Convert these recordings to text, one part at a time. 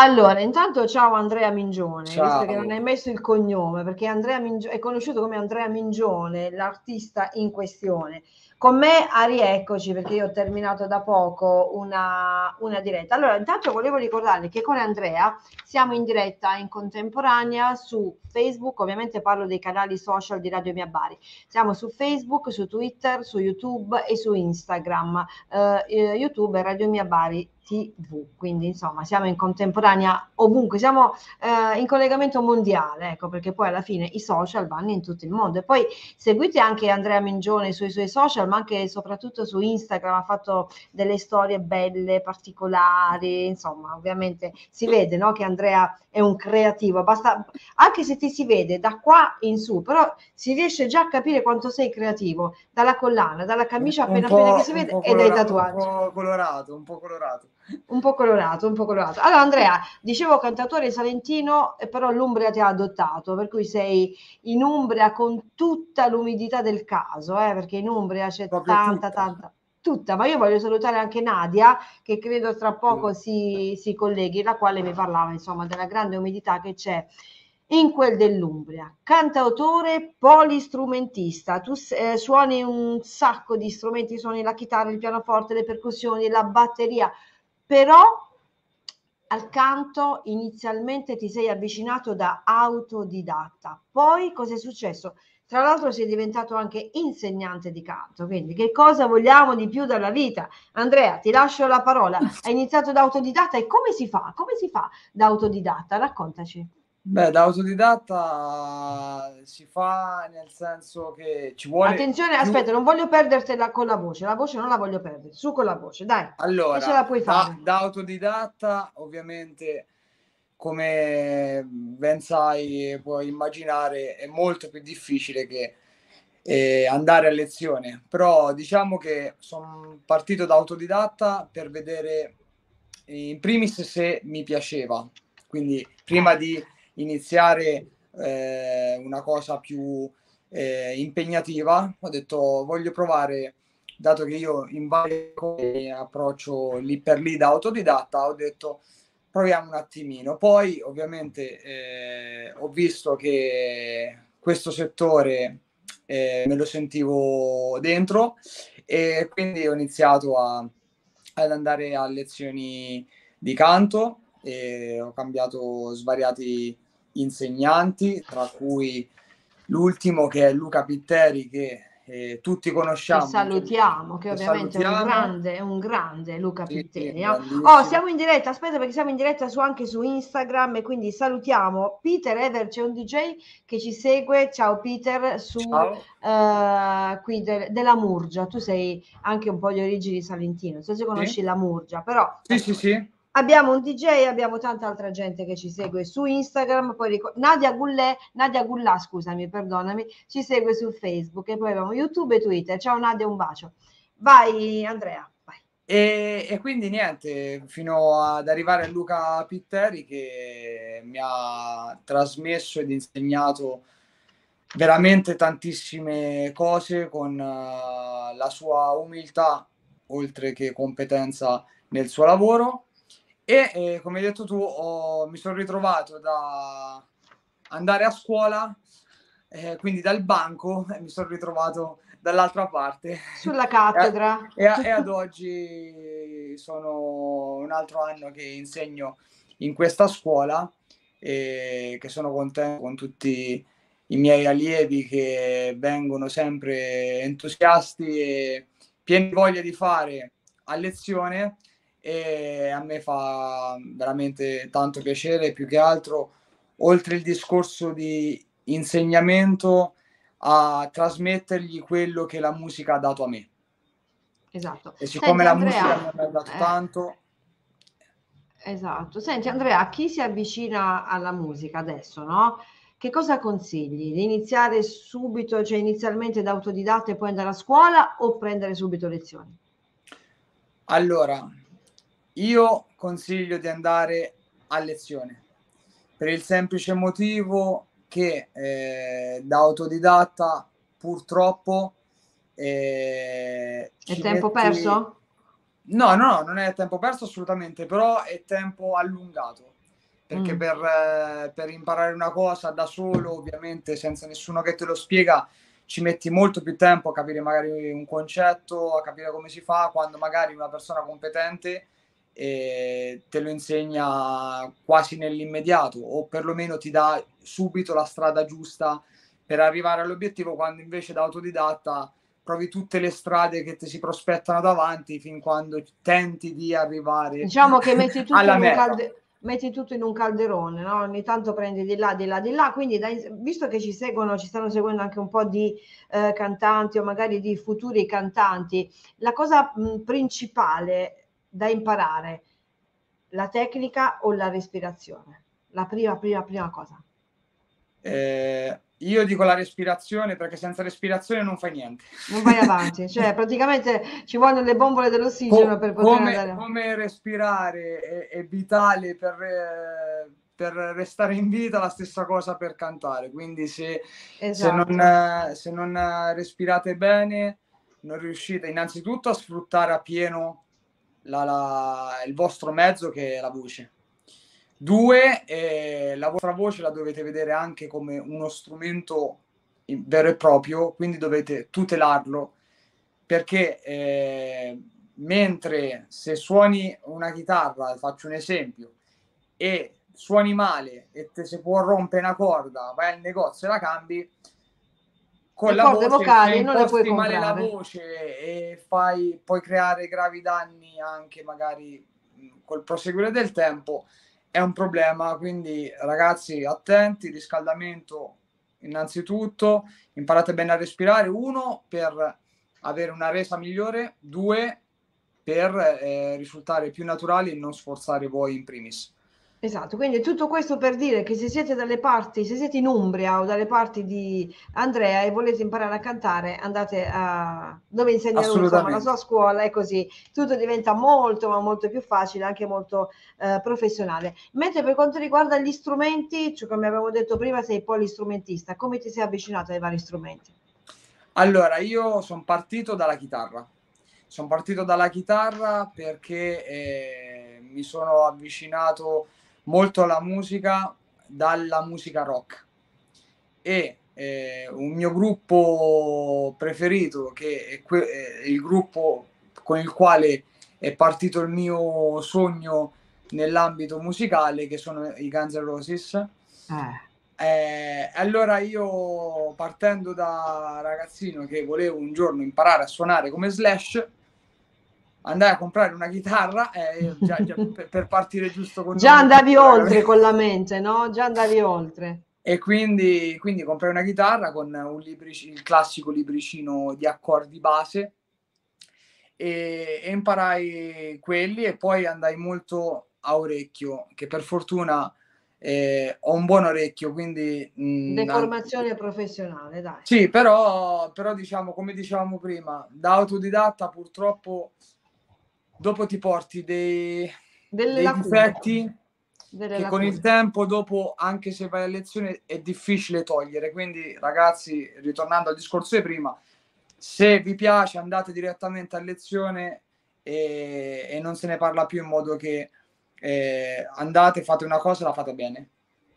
Allora, intanto ciao Andrea Mingione, Ciao. visto che non hai messo il cognome, perché Andrea Mingio- è conosciuto come Andrea Mingione, l'artista in questione. Con me a rieccoci, perché io ho terminato da poco una, una diretta. Allora, intanto volevo ricordarvi che con Andrea siamo in diretta in contemporanea su Facebook, ovviamente parlo dei canali social di Radio Mia Bari. Siamo su Facebook, su Twitter, su YouTube e su Instagram. Eh, eh, YouTube è Radio Mia Bari TV, quindi insomma siamo in contemporanea ovunque, siamo eh, in collegamento mondiale, ecco perché poi alla fine i social vanno in tutto il mondo e poi seguite anche Andrea Mingione sui suoi social, ma anche e soprattutto su Instagram, ha fatto delle storie belle, particolari, insomma ovviamente si vede no, che Andrea è un creativo, basta, anche se ti si vede da qua in su, però si riesce già a capire quanto sei creativo, dalla collana, dalla camicia appena appena che si vede e dai tatuaggi. Un po' colorato, un po' colorato. Un po' colorato, un po' colorato. Allora Andrea, dicevo cantautore salentino, eh, però l'Umbria ti ha adottato, per cui sei in Umbria con tutta l'umidità del caso, eh, perché in Umbria c'è Proprio tanta, tutta. tanta, tutta. Ma io voglio salutare anche Nadia, che credo tra poco si, si colleghi, la quale mi parlava, insomma, della grande umidità che c'è in quel dell'Umbria. Cantautore polistrumentista, tu eh, suoni un sacco di strumenti, suoni la chitarra, il pianoforte, le percussioni, la batteria, però al canto inizialmente ti sei avvicinato da autodidatta. Poi cosa è successo? Tra l'altro sei diventato anche insegnante di canto, quindi che cosa vogliamo di più dalla vita? Andrea, ti lascio la parola. Hai iniziato da autodidatta e come si fa? Come si fa da autodidatta? Raccontaci. Beh, da autodidatta si fa nel senso che ci vuole... Attenzione, più- aspetta, non voglio perdertela con la voce, la voce non la voglio perdere, su con la voce, dai. Allora, ce la puoi da, fare. da autodidatta, ovviamente, come ben sai puoi immaginare, è molto più difficile che eh, andare a lezione. Però diciamo che sono partito da autodidatta per vedere in primis se mi piaceva. Quindi prima di iniziare eh, una cosa più eh, impegnativa, ho detto voglio provare dato che io in varie cose approccio lì per lì da autodidatta, ho detto proviamo un attimino. Poi ovviamente eh, ho visto che questo settore eh, me lo sentivo dentro e quindi ho iniziato a- ad andare a lezioni di canto e ho cambiato svariati insegnanti, tra cui l'ultimo che è Luca Pitteri che eh, tutti conosciamo. Che salutiamo, che Che ovviamente è un salutiamo. grande, è un grande Luca Sì, sì, Pitteri. no? Oh, siamo in diretta, aspetta perché siamo in diretta su, anche su Instagram e quindi salutiamo Peter Ever, c'è un DJ che ci segue, ciao Peter, su Ciao. eh, qui de- della Murgia, tu sei anche un po' di origini salentine, non so se conosci la Murgia, però Sì, sì, sì. Abbiamo un DJ, abbiamo tanta altra gente che ci segue su Instagram, poi ricor- Nadia Gullè, Nadia Gullà, scusami, perdonami, ci segue su Facebook e poi abbiamo YouTube e Twitter. Ciao Nadia, un bacio. Vai Andrea, vai. E, e quindi niente, fino ad arrivare a Luca Pitteri che mi ha trasmesso ed insegnato veramente tantissime cose con eh, la sua umiltà, oltre che competenza nel suo lavoro. E eh, come hai detto tu, ho- mi sono ritrovato da andare a scuola, eh, quindi dal banco, e mi sono ritrovato dall'altra parte. Sulla cattedra. E, a- e ad oggi sono un altro anno che insegno in questa scuola e che sono contento con tutti i miei allievi che vengono sempre entusiasti e pieni di voglia di fare a lezione e a me fa veramente tanto piacere, più che altro, oltre il discorso di insegnamento, a trasmettergli quello che la musica ha dato a me. Esatto. E siccome Senti, la Andrea, musica mi ha dato eh, tanto, Esatto. Senti Andrea, chi si avvicina alla musica adesso, no? Che cosa consigli? Di iniziare subito, cioè inizialmente da autodidatta e poi andare a scuola o prendere subito lezioni? allora io consiglio di andare a lezione per il semplice motivo che eh, da autodidatta purtroppo eh, È tempo metti- perso? No, no, no, non è tempo perso assolutamente, però è tempo allungato. perché mm. per, eh, per imparare una cosa da solo, ovviamente senza nessuno che te lo spiega, ci metti molto più tempo a capire magari un concetto, a capire come si fa, quando magari una persona competente eh, te lo insegna quasi nell'immediato o perlomeno ti dà subito la strada giusta per arrivare all'obiettivo, quando invece da autodidatta provi tutte le strade che ti si prospettano davanti fin quando tenti di arrivare diciamo che metti tutto alla meta. Calde metti tutto in un calderone, no? ogni tanto prendi di là, di là, di là, quindi dai, visto che ci seguono, ci stanno seguendo anche un po' di eh, cantanti o magari di futuri cantanti, la cosa mh, principale da imparare, la tecnica o la respirazione? La prima, prima, prima cosa. Eh, io dico la respirazione perché senza respirazione non fai niente. Non vai avanti, cioè praticamente ci vogliono le bombole dell'ossigeno Co- per poter come, andare. Come respirare è, è vitale per, eh, per, restare in vita, la stessa cosa per cantare. Quindi se, esatto. se, non, se non respirate bene, non riuscite innanzitutto a sfruttare a pieno la, la, il vostro mezzo che è la voce. Due, eh, la vostra voce la dovete vedere anche come uno strumento vero e proprio, quindi dovete tutelarlo, perché eh, mentre se suoni una chitarra, faccio un esempio, e suoni male e te se può rompere una corda, vai al negozio e la cambi, con la voce vocali, non le puoi male la voce e fai, puoi creare gravi danni anche magari col proseguire del tempo, è un problema, quindi ragazzi attenti, riscaldamento innanzitutto, imparate bene a respirare, uno per avere una resa migliore, due per eh, risultare più naturali e non sforzare voi in primis. Esatto, quindi tutto questo per dire che se siete dalle parti, se siete in Umbria o dalle parti di Andrea e volete imparare a cantare, andate a dove insegna lui, insomma, la sua scuola e così tutto diventa molto ma molto più facile, anche molto eh, professionale. Mentre per quanto riguarda gli strumenti, cioè come avevo detto prima, sei polistrumentista, come ti sei avvicinato ai vari strumenti? Allora, io sono partito dalla chitarra. Sono partito dalla chitarra perché eh, mi sono avvicinato molto alla musica dalla musica rock e eh, un mio gruppo preferito che è, que- è, il gruppo con il quale è partito il mio sogno nell'ambito musicale che sono i Guns N' Roses eh. Eh, allora io partendo da ragazzino che volevo un giorno imparare a suonare come Slash andai a comprare una chitarra eh, già, già, per, per, partire giusto con già andavi oltre con la mente no? già andavi oltre. E quindi, quindi comprai una chitarra con un libric- il classico libricino di accordi base. E, e, imparai quelli e poi andai molto a orecchio che per fortuna eh, ho un buon orecchio quindi mh, deformazione professionale dai. Sì però, però diciamo come dicevamo prima da autodidatta purtroppo dopo ti porti dei, dei difetti Delle che lacune. con il tempo dopo anche se vai a lezione è difficile togliere. Quindi ragazzi ritornando al discorso di prima se vi piace andate direttamente a lezione e, e non se ne parla più in modo che eh, andate fate una cosa e la fate bene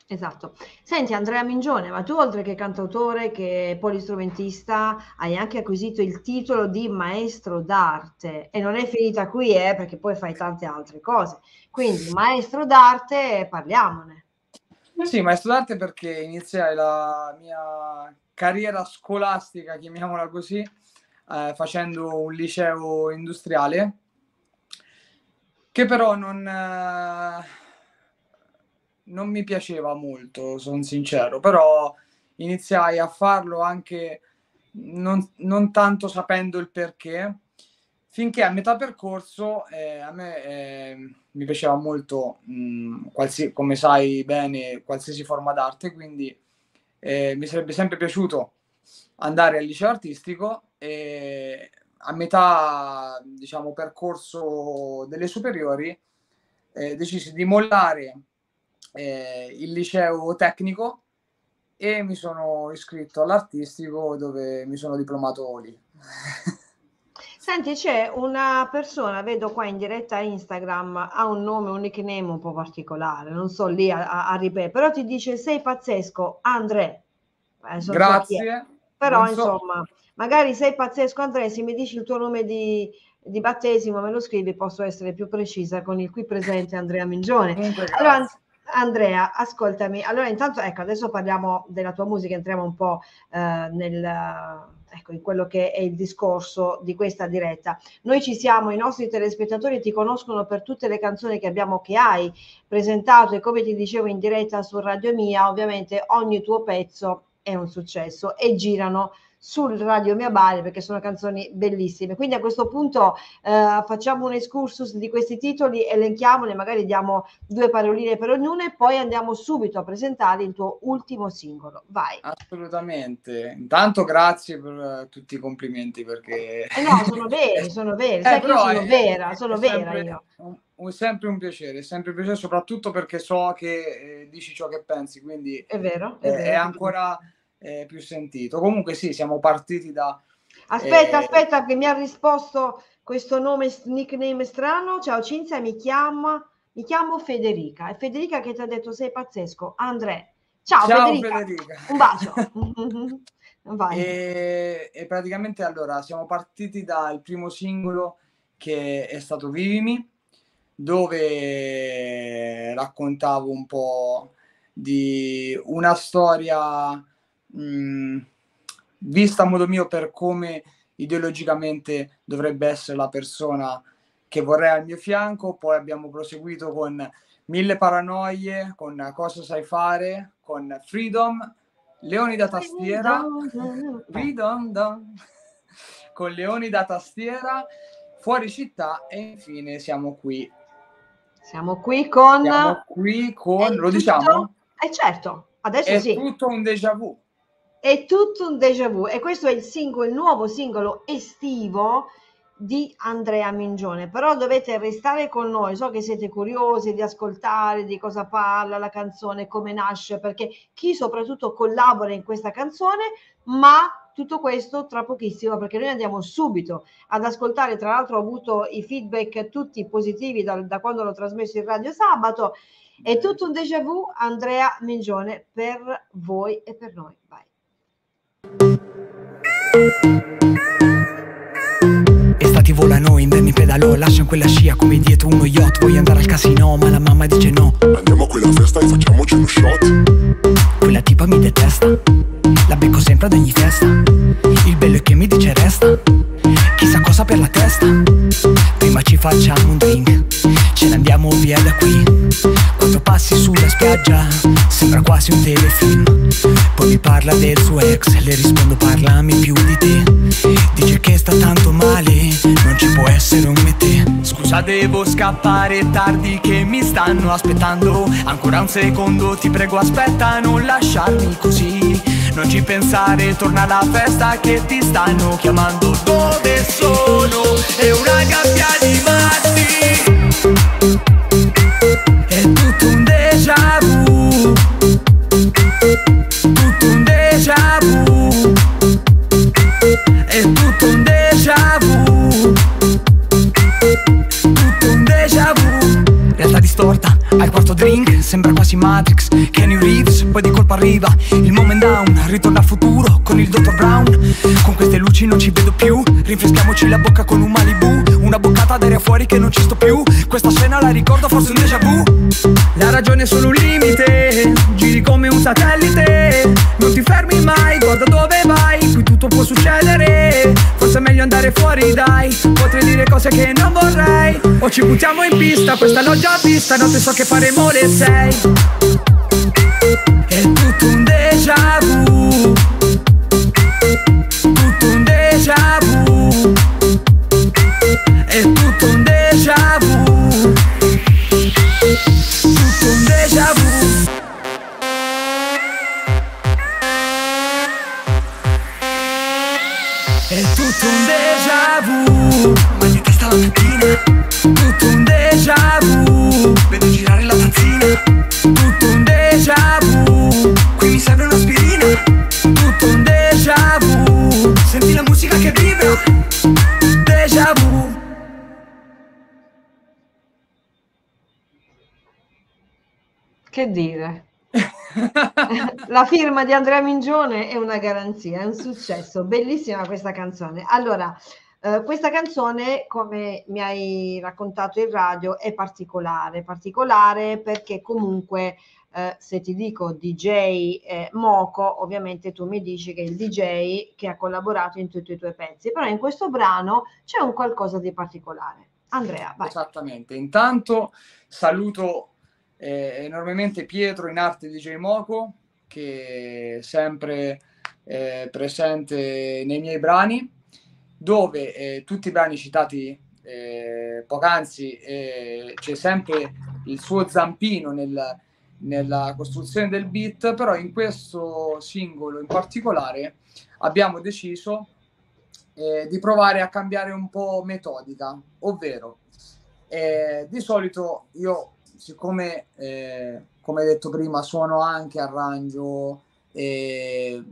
Esatto. Senti Andrea Mingione, ma tu oltre che cantautore, che polistrumentista, hai anche acquisito il titolo di maestro d'arte e non è finita qui, eh, perché poi fai tante altre cose. Quindi maestro d'arte, parliamone. Sì, maestro d'arte perché iniziai la mia carriera scolastica, chiamiamola così, eh, facendo un liceo industriale, che però non... Eh non mi piaceva molto, sono sincero, però iniziai a farlo anche non, non tanto sapendo il perché, finché a metà percorso eh, a me eh, mi piaceva molto, mh, qualsi, come sai bene, qualsiasi forma d'arte, quindi eh, mi sarebbe sempre piaciuto andare al liceo artistico e a metà, diciamo, percorso delle superiori eh, decisi di mollare eh, il liceo tecnico e mi sono iscritto all'artistico dove mi sono diplomato lì. Senti, c'è una persona, vedo qua in diretta Instagram, ha un nome, un nickname un po' particolare, non so lì a, a, a ripetere, però ti dice sei pazzesco, André. Eh, Grazie. Però so. insomma, magari sei pazzesco André, se mi dici il tuo nome di, di battesimo, me lo scrivi, posso essere più precisa con il qui presente Andrea Mingione. allora, Andrea, ascoltami, allora intanto ecco, adesso parliamo della tua musica, entriamo un po' eh, nel ecco, in quello che è il discorso di questa diretta. Noi ci siamo, i nostri telespettatori ti conoscono per tutte le canzoni che abbiamo, che hai presentato e come ti dicevo in diretta su Radio Mia, ovviamente ogni tuo pezzo è un successo e girano sul Radio Mia Bari perché sono canzoni bellissime. Quindi a questo punto eh, facciamo un excursus di questi titoli, elenchiamoli, magari diamo due paroline per ognuno e poi andiamo subito a presentare il tuo ultimo singolo. Vai. Assolutamente. Intanto grazie per uh, tutti i complimenti perché... Eh no, sono veri, sono veri. Eh, Sai che io sono è, vera, sono vera sempre, io. Un, sempre un piacere, sempre un piacere, soprattutto perché so che eh, dici ciò che pensi, quindi è vero, è, è, vero. è ancora eh, più sentito. Comunque sì, siamo partiti da... Aspetta, eh... aspetta, che mi ha risposto questo nome, nickname strano. Ciao Cinzia, mi chiama, mi chiamo Federica. È Federica che ti ha detto sei pazzesco. Andre. Ciao, Ciao Federica. Federica. Un bacio. e, e praticamente allora siamo partiti dal primo singolo che è stato Vivimi, dove raccontavo un po' di una storia mh, mm, vista a modo mio per come ideologicamente dovrebbe essere la persona che vorrei al mio fianco, poi abbiamo proseguito con Mille Paranoie, con Cosa sai fare, con Freedom, Leoni da tastiera, Freedom, Dom, con Leoni da tastiera, Fuori città e infine siamo qui. Siamo qui con... Siamo qui con... Lo diciamo? Eh certo, adesso è sì. È tutto un déjà vu è tutto un déjà vu e questo è il singolo, il nuovo singolo estivo di Andrea Mingione, però dovete restare con noi, so che siete curiosi di ascoltare di cosa parla la canzone, come nasce, perché chi soprattutto collabora in questa canzone, ma tutto questo tra pochissimo perché noi andiamo subito ad ascoltare, tra l'altro ho avuto i feedback tutti positivi da, da quando l'ho trasmesso in radio sabato, è tutto un déjà vu Andrea Mingione per voi e per noi. Vai. Volano, inverni pedalò Lasciano quella scia come dietro uno yacht. Voglio andare al casino ma la mamma dice no. Andiamo a quella festa e facciamoci uno shot. Quella tipa mi detesta La becco sempre ad ogni festa. Il bello è che mi dice resta Chissà cosa per la testa. Prima ci facciamo un drink Ce ne andiamo via da qui. Quando passi sulla spiaggia. Sembra quasi un telefilm. Poi mi parla del suo ex Le rispondo parlami più di te. Dice che sta tanto male Non ci può essere un me te Scusa devo scappare tardi che mi stanno aspettando. Ancora un secondo ti prego aspetta non lasciarmi così. Non ci pensare, torna alla festa che ti stanno chiamando. Dove sono? È una gabbia quasi Matrix Kenny Reeves, poi di colpo arriva Il moment down, ritorna al futuro Con il dottor Brown. Con queste luci non ci vedo più Rinfreschiamoci la bocca con un Malibu Una boccata d'aria fuori che non ci sto più. Questa scena la ricordo forse un déjà vu. La ragione è solo un limite Giri come un satellite. Non ti fermi mai, guarda dove vai Qui tutto può succedere Forse è meglio andare fuori dai. Potrei dire cose che non vorrei. O ci buttiamo in pista, questa l'ho già vista. Notte so che faremo le sei. È tutto un déjà vu Che dire? la firma di Andrea Mingione è una garanzia, è un successo, bellissima questa canzone. Allora, eh, questa canzone, come mi hai raccontato in radio, è particolare, particolare perché comunque eh, se ti dico DJ eh, Moco, ovviamente tu mi dici che è il DJ che ha collaborato in tutti i tuoi pezzi, però in questo brano c'è un qualcosa di particolare. Andrea, vai. Esattamente. Intanto saluto eh, enormemente Pietro in arte DJ Moco, che è sempre eh, presente nei miei brani, dove eh, tutti i brani citati eh, poc'anzi eh, c'è sempre il suo zampino nel, nella costruzione del beat, però in questo singolo in particolare abbiamo deciso eh, di provare a cambiare un po' metodica, ovvero eh, di solito io, siccome eh, come detto prima, suono anche arrangio e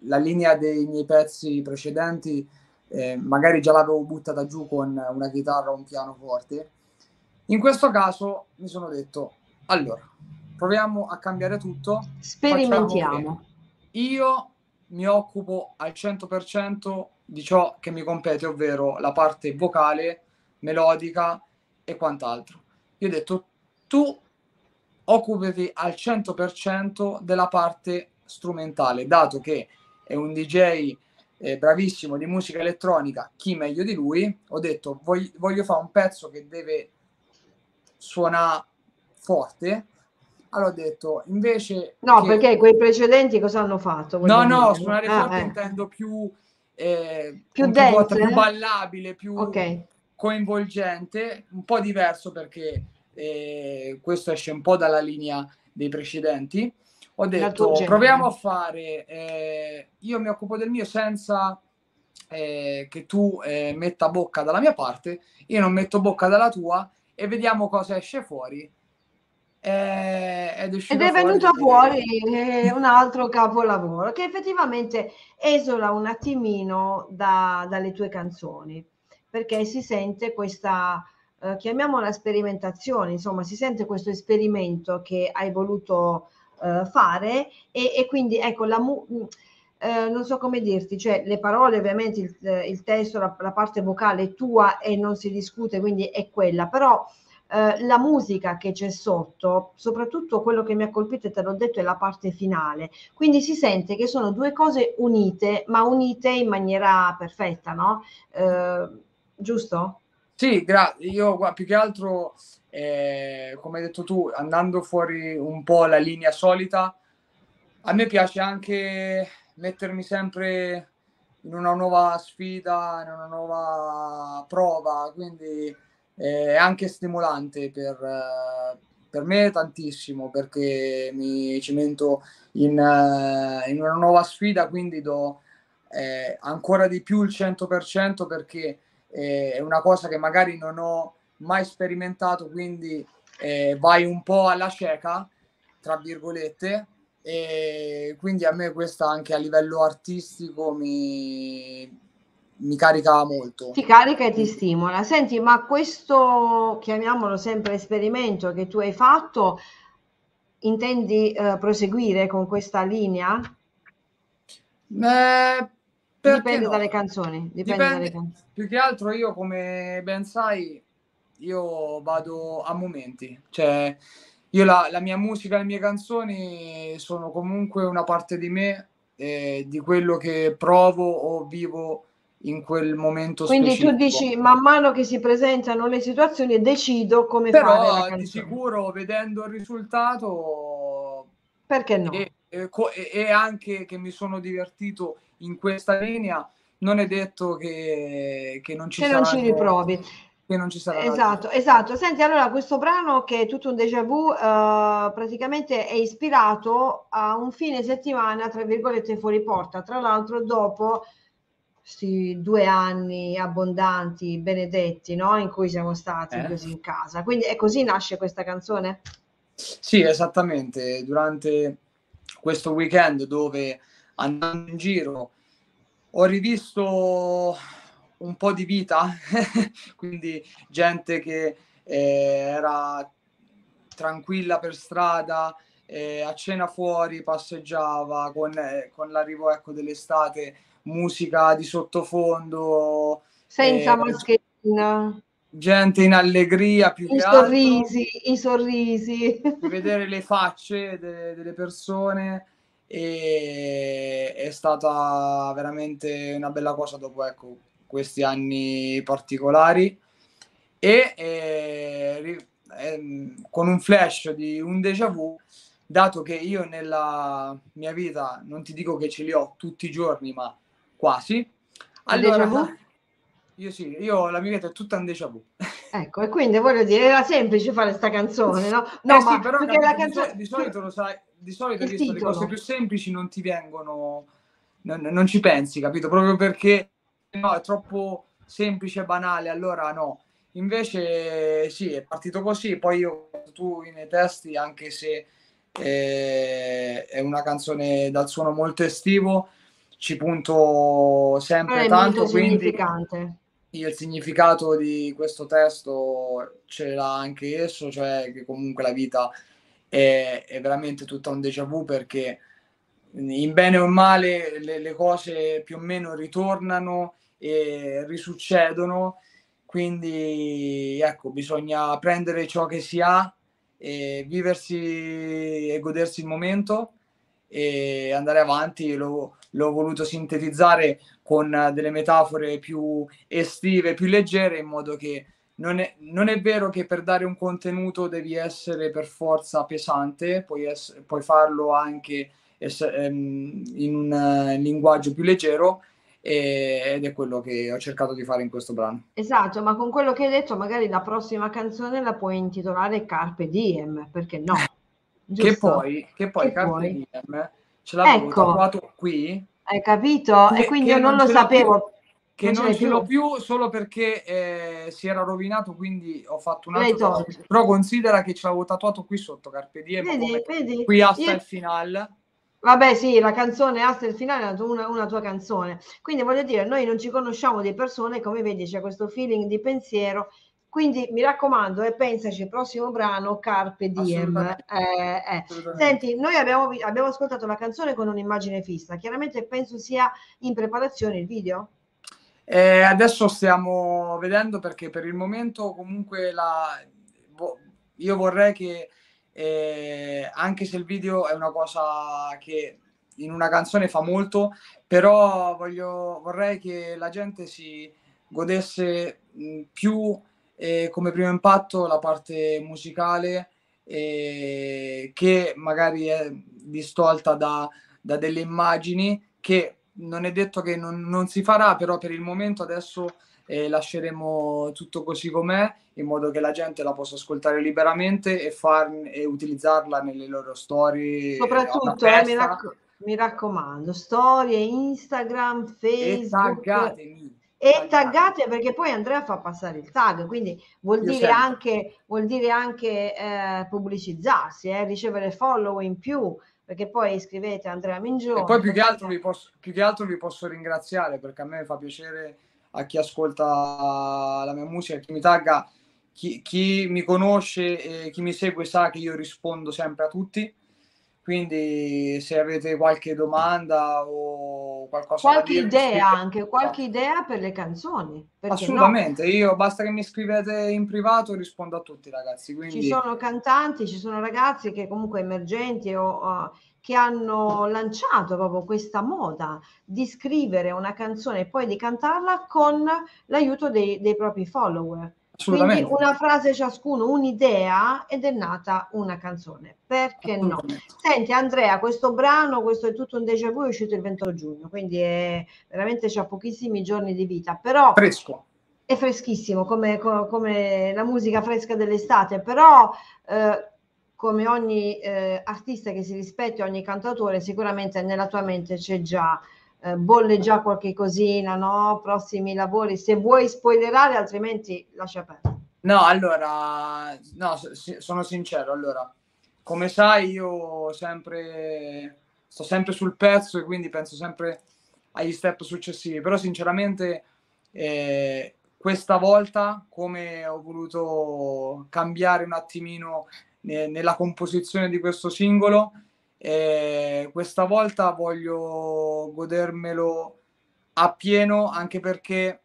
la linea dei miei pezzi precedenti eh, magari già l'avevo buttata giù con una chitarra o un pianoforte. In questo caso mi sono detto, allora, proviamo a cambiare tutto. Sperimentiamo. Io mi occupo al 100% di ciò che mi compete, ovvero la parte vocale, melodica e quant'altro. Io ho detto, tu occupati al 100% della parte strumentale, dato che è un DJ eh, bravissimo di musica elettronica, chi meglio di lui, ho detto voglio, voglio fare un pezzo che deve suonare forte, allora ho detto, invece... No, che... perché quei precedenti cosa hanno fatto? No, no, dire? suonare ah, forte eh. intendo più... Eh, più dance, più ballabile, più okay. coinvolgente, un po' diverso perché eh, questo esce un po' dalla linea dei precedenti. Ho detto, proviamo a fare, eh, io mi occupo del mio senza eh, che tu eh, metta bocca dalla mia parte, io non metto bocca dalla tua e vediamo cosa esce fuori eh, ed, ed è venuto fuori, fuori un altro capolavoro che effettivamente esula un attimino da, dalle tue canzoni perché si sente questa eh, chiamiamola sperimentazione insomma si sente questo esperimento che hai voluto eh, fare e, e, quindi ecco la mu- eh, non so come dirti, cioè le parole ovviamente il, il testo, la, la, parte vocale è tua e non si discute, quindi è quella, però eh, la musica che c'è sotto, soprattutto quello che mi ha colpito e te l'ho detto è la parte finale, quindi si sente che sono due cose unite, ma unite in maniera perfetta, no? Eh, giusto? Sì, grazie. Io più che altro, eh, come hai detto tu, andando fuori un po' la linea solita, a me piace anche mettermi sempre in una nuova sfida, in una nuova prova, quindi è anche stimolante per, per me tantissimo perché mi cimento in, in una nuova sfida, quindi do eh, ancora di più il 100% perché eh, è una cosa che magari non ho mai sperimentato, quindi eh, vai un po' alla cieca, tra virgolette, e quindi a me questa anche a livello artistico mi, mi carica molto. Ti carica e ti stimola. Senti, ma questo, chiamiamolo sempre esperimento che tu hai fatto, intendi uh, proseguire con questa linea? Eh, dipende no? dalle canzoni. Dipende, dipende dalle canzoni. Più che altro io, come ben sai, io vado a momenti. Cioè, io la, la mia musica, le mie canzoni sono comunque una parte di me, eh, di quello che provo o vivo in quel momento Quindi specifico. tu dici man mano che si presentano le situazioni decido come Però, di sicuro vedendo il risultato perché no? E, e, e, anche che mi sono divertito in questa linea non è detto che, che non ci che saranno, non ci riprovi non ci sarà esatto esatto senti allora questo brano che è tutto un déjà vu uh, praticamente è ispirato a un fine settimana tra virgolette fuori porta tra l'altro dopo questi due anni abbondanti, benedetti, no? in cui siamo stati eh. così in casa. Quindi è così nasce questa canzone? Sì, esattamente. Durante questo weekend dove andando in giro ho rivisto un po' di vita, quindi gente che eh, era tranquilla per strada, eh, a cena fuori, passeggiava con, eh, con l'arrivo ecco, dell'estate, musica di sottofondo. Senza eh, mascherina. Gente in allegria, più I sorrisi, altro, i sorrisi. Vedere le facce de- delle persone e è stata veramente una bella cosa dopo ecco, questi anni particolari e eh, eh, con un flash di un déjà vu dato che io nella mia vita non ti dico che ce li ho tutti i giorni, ma quasi. Allora, io sì, io la mia vita è tutta un déjà vu. Ecco, e quindi voglio dire, era semplice fare questa canzone, no? No, eh ma sì, però perché la canzone... di solito lo sai, di solito visto, le cose più semplici non ti vengono, non, non, ci pensi, capito? Proprio perché no, è troppo semplice e banale, allora no. Invece sì, è partito così, poi io tu nei testi, anche se eh, è una canzone dal suono molto estivo, ci punto sempre tanto, quindi il significato di questo testo ce l'ha anche esso, cioè che comunque la vita è, è veramente tutta un déjà vu perché in bene o in male le, le cose più o meno ritornano e risuccedono, quindi ecco, bisogna prendere ciò che si ha e viversi e godersi il momento e andare avanti. L'ho, l'ho voluto sintetizzare con delle metafore più estive, più leggere, in modo che non è, non è vero che per dare un contenuto devi essere per forza pesante, puoi, ess- puoi farlo anche ess- ehm, in un uh, linguaggio più leggero ed è quello che ho cercato di fare in questo brano. Esatto, ma con quello che hai detto, magari la prossima canzone la puoi intitolare Carpe Diem, perché no? che poi, che poi che Carpe poi? Diem ce l'avevo ecco, qui. Hai capito? Che, e quindi io non, non lo sapevo. Più, che non, non ce l'ho più solo perché eh, si era rovinato, quindi ho fatto un altro. Però considera che ce l'avevo tatuato qui sotto Carpe Diem. Vedi, vedi. Qui hasta io... il finale Vabbè, sì, la canzone Asta il finale è una, una, tua canzone. Quindi voglio dire, noi non ci conosciamo di persone, come vedi c'è questo feeling di pensiero. Quindi mi raccomando, e eh, pensaci, prossimo brano, Carpe Diem. Eh, eh. Senti, noi abbiamo, abbiamo ascoltato la canzone con un'immagine fissa. Chiaramente penso sia in preparazione il video. Eh, adesso stiamo vedendo perché per il momento comunque la... io vorrei che eh, anche se il video è una cosa che in una canzone fa molto, però voglio, vorrei che la gente si godesse più eh, come primo impatto la parte musicale eh, che magari è distolta da, da, delle immagini che non è detto che non, non si farà, però per il momento adesso e lasceremo tutto così com'è in modo che la gente la possa ascoltare liberamente e, far, e utilizzarla nelle loro storie. Soprattutto, eh, mi, racc- mi, raccomando, storie, Instagram, Facebook. E taggatemi. E taggate perché poi Andrea fa passare il tag, quindi vuol dire anche, vuol dire anche eh, pubblicizzarsi, eh, ricevere follow in più, perché poi scrivete Andrea Mingione. E poi più che, altro vi posso, più che altro vi posso ringraziare perché a me fa piacere a chi ascolta la mia musica, chi mi tagga, chi, chi mi conosce e chi mi segue sa che io rispondo sempre a tutti. Quindi se avete qualche domanda o qualcosa qualche dire, idea anche, qualche idea per le canzoni. Assolutamente, no? io basta che mi scrivete in privato rispondo a tutti ragazzi. Quindi... Ci sono cantanti, ci sono ragazzi che comunque emergenti o uh, che hanno lanciato proprio questa moda di scrivere una canzone e poi di cantarla con l'aiuto dei, dei propri follower. Quindi una frase ciascuno, un'idea ed è nata una canzone. Perché no? Senti Andrea, questo brano, questo è tutto un déjà vu, è uscito il 28 giugno, quindi è, veramente c'ha pochissimi giorni di vita, però... Fresco. È freschissimo, come, come la musica fresca dell'estate, però... Eh, come ogni eh, artista che si rispetti, ogni cantatore, sicuramente nella tua mente c'è già, eh, bolle già qualche cosina, no? Prossimi lavori, se vuoi spoilerare, altrimenti lascia perdere. No, allora, no, sono sincero, allora, come sai io sempre, sto sempre sul pezzo e quindi penso sempre agli step successivi, però sinceramente eh, questa volta come ho voluto cambiare un attimino ne, nella composizione di questo singolo. E questa volta voglio godermelo a pieno anche perché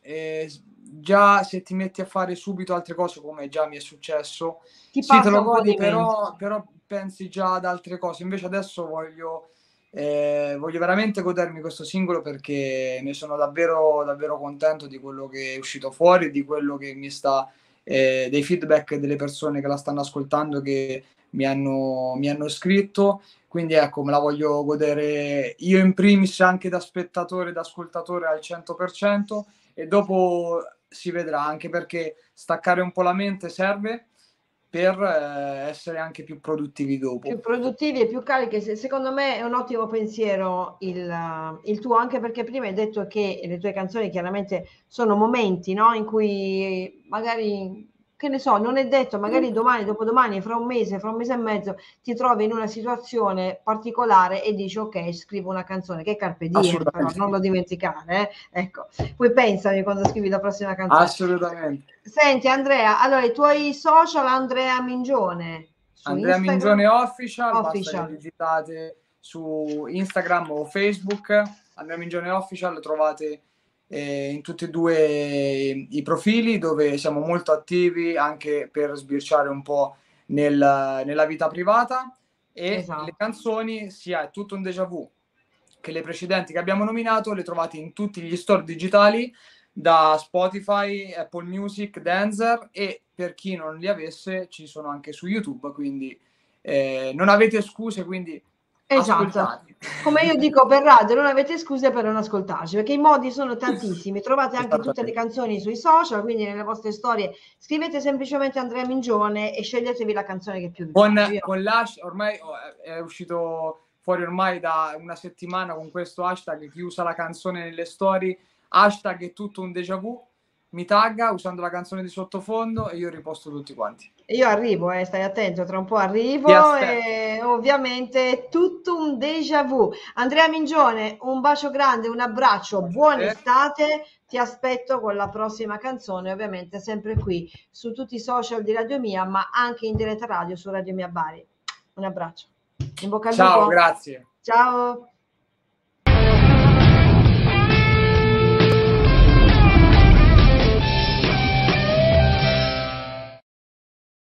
eh, già se ti metti a fare subito altre cose come già mi è successo Ti sì, te lo godi però, però pensi già ad altre cose. Invece adesso voglio eh, voglio veramente godermi questo singolo perché ne sono davvero davvero contento di quello che è uscito fuori di quello che mi sta eh, dei feedback delle persone che la stanno ascoltando che mi hanno, mi hanno scritto quindi ecco me la voglio godere io in primis anche da spettatore da ascoltatore al 100% e dopo si vedrà anche perché staccare un po' la mente serve per eh, essere anche più produttivi dopo. più produttivi e più cariche. Se- Secondo me è un ottimo pensiero il, il tuo, anche perché prima hai detto che le tue canzoni chiaramente sono momenti no? in cui magari, che ne so, non è detto, magari domani, dopodomani, fra un mese, fra un mese e mezzo ti trovi in una situazione particolare e dici ok, scrivo una canzone, che carpe diem, però non lo dimenticare. eh. Ecco, poi pensami quando scrivi la prossima canzone. Assolutamente. Senti Andrea, allora i tuoi social Andrea Mingione. Andrea Instagram? Mingione Official, Official. digitate su Instagram o Facebook, Andrea Mingione Official, trovate eh, in tutti e due i profili dove siamo molto attivi anche per sbirciare un po' nel- nella vita privata e Esatto. le canzoni sia è tutto un déjà vu che le precedenti che abbiamo nominato le trovate in tutti gli store digitali da Spotify, Apple Music, Dancer e per chi non li avesse ci sono anche su YouTube, quindi eh, non avete scuse, quindi Esatto. ascoltate. Come io dico per radio, non avete scuse per non ascoltarci, perché i modi sono tantissimi. Trovate anche tutte le canzoni sui social, quindi nelle vostre storie scrivete semplicemente Andrea Mingione e sceglietevi la canzone che più vi Con, piace. Io- con l'hash- ormai oh, è uscito fuori ormai da una settimana con questo hashtag chi usa la canzone nelle storie, hashtag è tutto un déjà vu, mi tagga usando la canzone di sottofondo e io riposto tutti quanti. Io arrivo, eh, stai attento, tra un po' arrivo e ovviamente è tutto un déjà vu. Andrea Mingione, un bacio grande, un abbraccio, buona estate, ti aspetto con la prossima canzone, ovviamente sempre qui su tutti i social di Radio Mia, ma anche in diretta radio su Radio Mia Bari. Un abbraccio. In bocca al Ciao, lupo. grazie. Ciao.